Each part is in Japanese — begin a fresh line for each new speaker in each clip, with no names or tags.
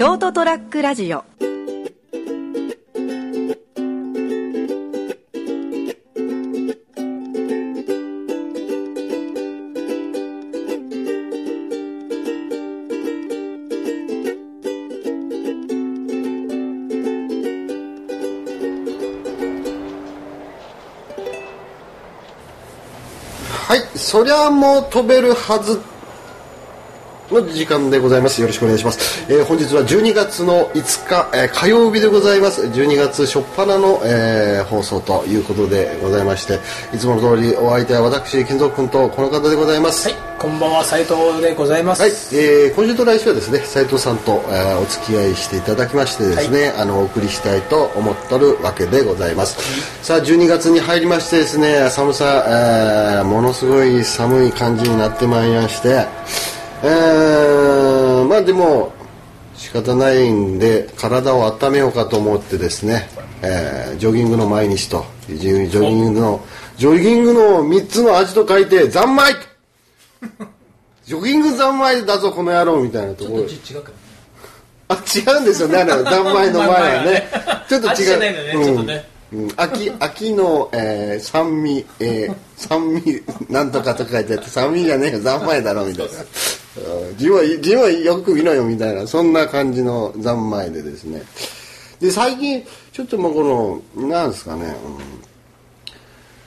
ショートトラックラジオ。
はい、そりゃもう飛べるはずの時間でございます。よろしくお願いします。えー本日は12月の5日、えー火曜日でございます。12月初っ端の、えー放送ということでございまして、いつもの通りお相手は私、健三君とこの方でございます。
はい、こんばんは、斉藤でございます。
はい、えー今週と来週はですね斉藤さんと、えーお付き合いしていただきましてですね、あのお送りしたいと思っとるわけでございます、さあ12月に入りましてですね寒さ、えーものすごい寒い感じになってまいりましてえーまあでも仕方ないんで体を温めようかと思ってですね、えージョギングの毎日とジョギングのジョギングの3つの味と書いて三昧。ジョギング三昧だぞこの野郎みたいなところ。
ちょっと違うか。
あ違うんですよねあの三昧の前はね。ちょっと違う。
ね
うん。
ちょっとね。
うん、秋秋の、えー酸味、えー酸味なんとかとか書いてあって酸味じゃねえよ三昧だろみたいなうん自分は自分はよく見ろよみたいなそんな感じの三昧でですね。で最近ちょっともうこのなんですかね、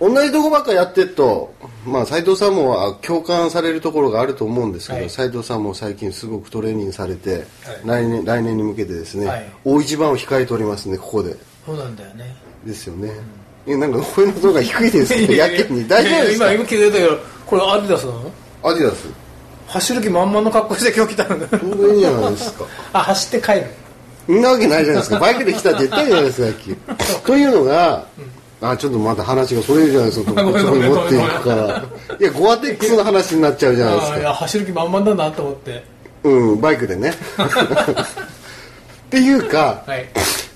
うん。同じとこばっかやってると、まあ、斉藤さんもあ共感されるところがあると思うんですけど、
はい。
斉藤さんも最近すごくトレーニングされて、
はい。
来年来年に向けてですね、
はい。
大一番を控えておりますねここで。
そうなんだよね。
ですよね、えなんか声のトーンが低いですけどやけに大丈夫ですか？
今、今気づいたけど、これアディダスなの？
アディダス
走る気満々の格好して今日来たの
ちょうどいいじゃないですか。
あ、走って帰る。
そんなわけないじゃないですか。バイクで来たって言ったじゃないですかさっき。というのが、あちょっとまた話がそれるじゃないですか そこに持っていくから。いやゴアテックスの話になっちゃうじゃないですか。
あいや走る気満々だなと思って。
うんバイクでね。っていうか、
はい。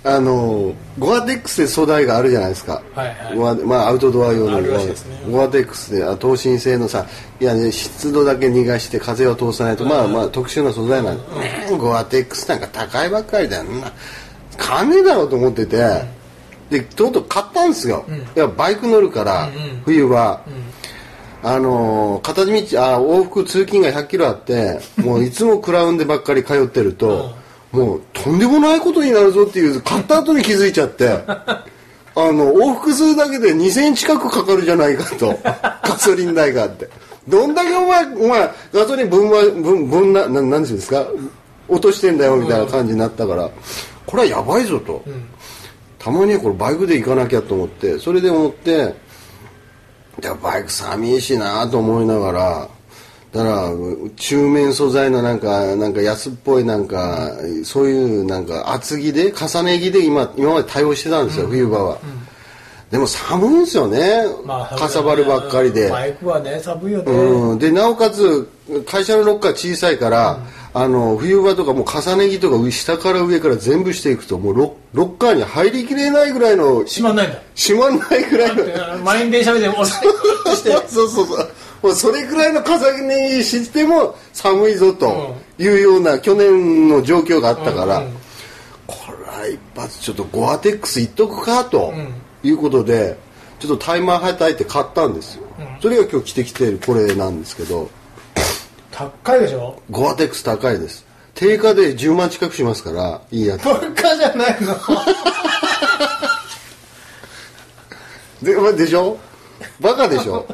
あのゴアテックスで素材があるじゃないですか、
はいはい。
ゴアまあ、アウトドア用の。ゴア
ね。
ゴアテックスであ等身性のさいや、ね、湿度だけ逃がして風を通さないと、まあまあ特殊な素材なんで、ねゴアテックスなんか高いばっかりだよ。な買わねえだろうと思ってて、でとうとう買ったんですよ、いやバイク乗るから、冬は、あのー片道あ往復通勤が100キロあってもういつもクラウンでばっかり通ってると、もうとんでもないことになるぞっていう買った後に気づいちゃって。あの往復するだけで2000円近くかかるじゃないかと。ガソリン代があって。どんだけお前お前ガソリン分は分分なななんていうんですか？落としてんだよみたいな感じになったから、これはやばいぞと、たまにはこれバイクで行かなきゃと思って。それで思ってじゃあバイク寒いしなと思いながらだから中面素材のなんかなんか安っぽいなんかそういうなんか厚着で重ね着で今今まで対応してたんですよ、冬場は、でも寒いんですよね、
まあ、
かさばるばっかりで、
バイクはね、寒いよね。
うん、でなおかつ会社のロッカー小さいから、あの冬場とかもう重ね着とか下から上から全部していくともうロロッカーに入りきれないぐらいの
閉まんないんだ。
閉まんないぐらいの。
満員電車みたいに押して、押して。
そうそうそうもうそれぐらいの重ね着しても寒いぞというような去年の状況があったから、これは一発ちょっとゴアテックスいっとくかということで、ちょっとタイマーはたいて買ったんですよ、それが今日着てきているこれなんですけど
高いでしょ？
ゴアテックス高いです。定価で10万近くしますからいいやつ。
バカじゃないの。
でまでしょ？バカでしょ？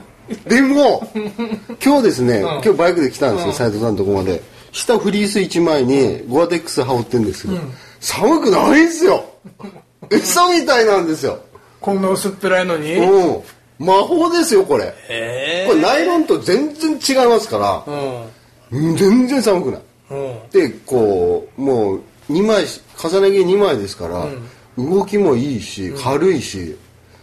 でも 今日ですね、今日バイクで来たんですよ斉藤さんのとこまで。下フリース1枚にゴアテックス羽織ってるんですけど、寒くないんですよ。嘘みたいなんですよ。
こんな薄っぺらいのに？
うん。魔法ですよこれ。
え。
これナイロンと全然違いますから。
え、うん。
うん全然寒くない。
うん。
でこうもう2枚し重ね着2枚ですから、動きもいいし軽いし、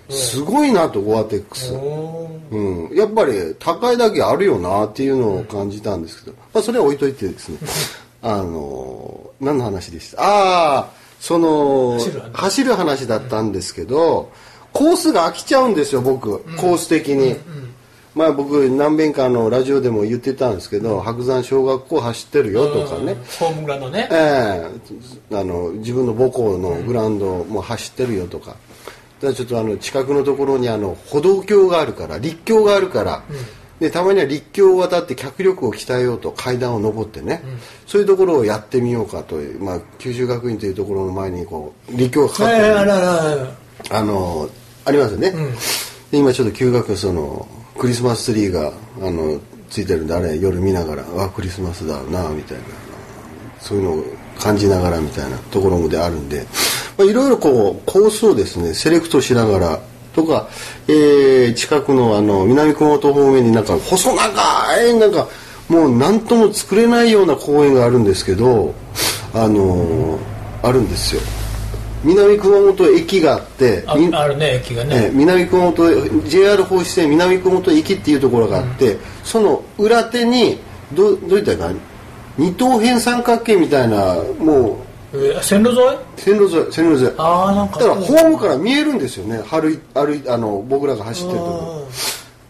すごいなとゴアテックス、うん、やっぱり高いだけあるよなっていうのを感じたんですけど、まあ、それは置いといてですね。あの何の話でした？ああその
走る話。
だったんですけど、コースが飽きちゃうんですよ僕、コース的に、まあ僕何遍かあのラジオでも言ってたんですけど、白山小学校走ってるよとかね、
ホームグラウンドね。
ええ。あの自分の母校のグラウンドも走ってるよとか、ちょっとあの近くのところにあの歩道橋があるから立橋があるから、でたまには立橋を渡って脚力を鍛えようと階段を登ってね、そういうところをやってみようかという、まあ、九州学院というところの前にこう立橋がかかってあのありますよね、で今ちょっと休学そのクリスマスツリーがあのついてるんであれ夜見ながらあクリスマスだなみたいな。そういうのを感じながらみたいなところもであるんでまあいろいろこうコースをですねセレクトしながらとか、えー近くのあの南熊本方面になんか細長いなんかもう何とも作れないような公園があるんですけどあのあるんですよ。南熊本駅があって
あ
み
あるね駅が
えー
ね
南熊本 JR 法支線南熊本駅っていうところがあって、その裏手にどうどういったかな二等辺三角形みたいなもう
え線路沿い？
線路沿い線路沿い。だ
ああなんか。
からホームから見えるんですよね。歩い歩いあの僕らが走ってるとこ。ろ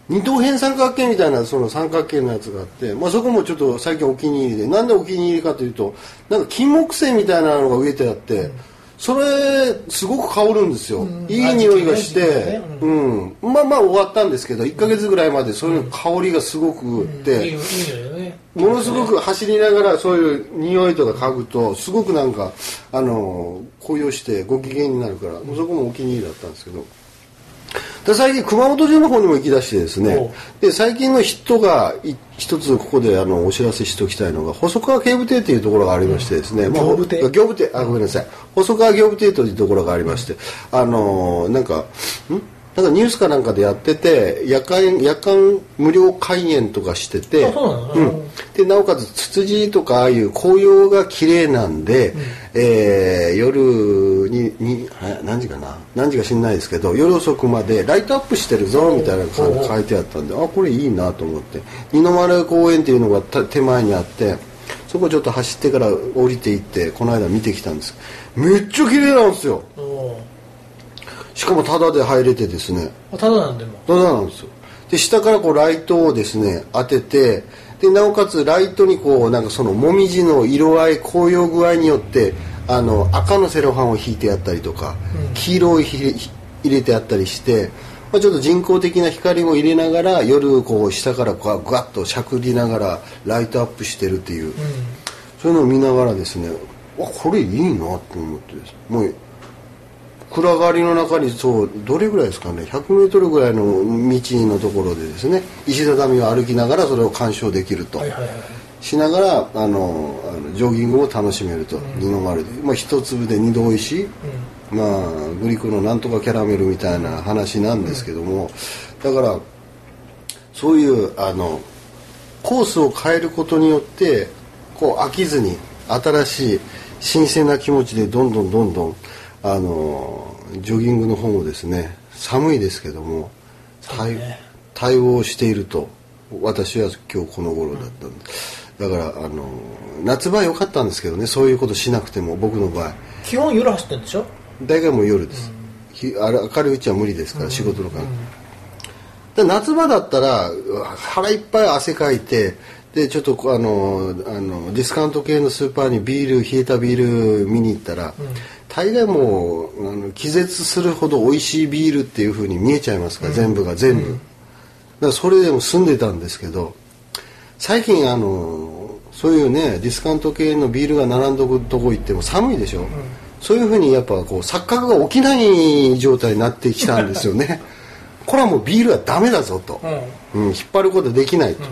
二等辺三角形みたいなその三角形のやつがあって、まあ、そこもちょっと最近お気に入りで。なんでお気に入りかというとなんか金木犀みたいなのが植えてあって、それすごく香るんですよ、いい匂いがして、
味が
うん。まあまあ終わったんですけど1か月ぐらいまでそういう香りがすごくって、
いいいいのよ。ね
ものすごく走りながらそういう匂いとか嗅ぐとすごくなんかあの高揚してご機嫌になるからそこもお気に入りだったんですけど。で最近熊本城の方にも行きだしてですね。で最近のヒットがい一つここであのお知らせしておきたいのが細川警部邸というところがありましてですね、まあ
行部
行部邸。あごめんなさい。細川行部邸というところがありまして。あのなんかんなんかニュースかなんかでやってて夜間夜間無料開園とかしてて
あそうなの？
うん、でなおかつツツジとかああいう紅葉が綺麗なんで、えー夜にには何時かな？何時か知んないですけど夜遅くまでライトアップしてるぞみたいな感じ書いてあったんであこれいいなと思って。二の丸公園っていうのがた手前にあってそこちょっと走ってから降りていってこの間見てきたんです。めっちゃ綺麗なんですよ。
おお
しかもタダで入れてですね。
あただなんでも。
ただなんですよ。で下からこうライトをですね当ててでなおかつライトにこうなんかそのもみじの色合い紅葉具合によってあの赤のセロハンを引いてやったりとか、黄色を入れてやったりして、まあ、ちょっと人工的な光も入れながら夜こう下からこうガッとしゃくりながらライトアップしてるっていう、そういうのを見ながらですねわこれいいなと思ってです。もう暗がりの中にそうどれぐらいですかね。100m ぐらいの道のところでですね石畳を歩きながらそれを鑑賞できると、しながらあのあのジョギングも楽しめると、二の丸で、まあ、一粒で二度おいしい、まあグリコのなんとかキャラメルみたいな話なんですけども、だからそういうあのコースを変えることによってこう飽きずに新しい新鮮な気持ちでどんどんどんどんあのジョギングの方もですね寒いですけども対,、
ね。
対応していると私は今日この頃だったんで、だからあの夏場は良かったんですけどねそういうことしなくても僕の場合。
基本夜走ってんでしょ？
大概もう夜です、ひあれ明るいうちは無理ですから、仕事の関係、で夏場だったら腹いっぱい汗かいてでちょっとあのあのディスカウント系のスーパーにビール冷えたビール見に行ったら、大概もうあの気絶するほど美味しいビールっていう風に見えちゃいますか？ら、全部が全部、だからそれでも済んでたんですけど最近あのそういうねディスカウント系のビールが並んどくとこ行っても寒いでしょ、そういうふうにやっぱこう錯覚が起きない状態になってきたんですよね。これはもうビールはダメだぞと、うん。引っ張ることできないと。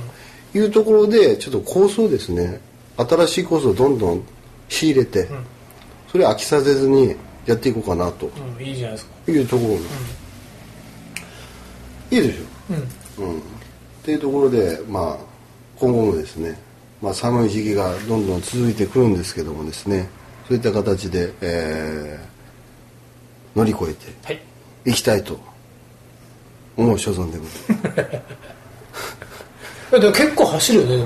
いうところでちょっと構想ですね。新しいコースをどんどん仕入れて、それを飽きさせずにやっていこうかなと。
うんいいじゃないですか。
いうところ。に、いいでしょ。
うん。
うん、っていうところで、まあ、今後もですね、まあ、寒い時期がどんどん続いてくるんですけどもですねそういった形で、えー乗り越えて
はい。
いきたいと思う所存でございます。
え でも結構走るよね。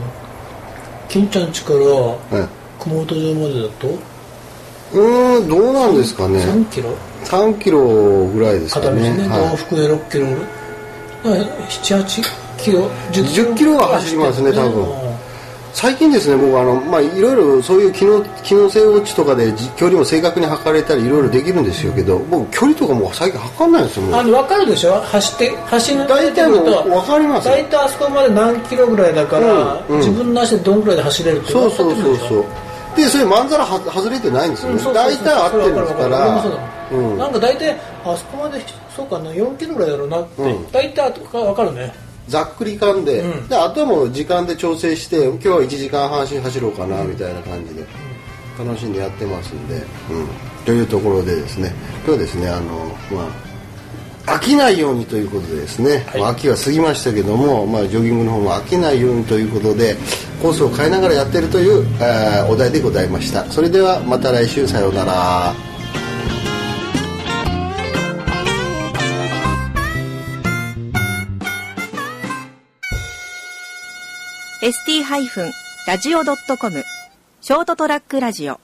金ちゃん家から
はい。
熊本城までだと
うーんどうなんですかね。
3キロ
？3キロぐらいですか
ね。
ね、は
往復で6キロ78キキロ
？10キロは走りますね多分。最近ですね僕あのまあいろいろそういう機能機能性ウォッチとかでじ距離も正確に測れたりいろいろできるんですよけど僕距離とかもう最近測んないんですよ
あの分かるでしょ？走って走る
大体分かりますよ。
大体あそこまで何キロぐらいだから、
うんうん。
自分の足でどんぐらいで走れるって
そうそうそう
う
そうでそれまんざらは外れてないんですよね。大体合ってるんですから。うん。
なんか大体あそこまでそうかな4キロぐらいだろうなって、
うん。
大体分かるね。
ざっくり感で,、
うん。
であとはもう時間で調整して今日は1時間半走ろうかなみたいな感じで楽しんでやってますんで、うん、というところでですね。今日はですねあのまあ飽きないようにということでですね、
はい。
まあ秋は過ぎましたけども、まあ、ジョギングの方も飽きないようにということでコースを変えながらやってるという、えーお題でございました。それではまた来週。さようなら。
ST-radio.com ショートトラックラジオ。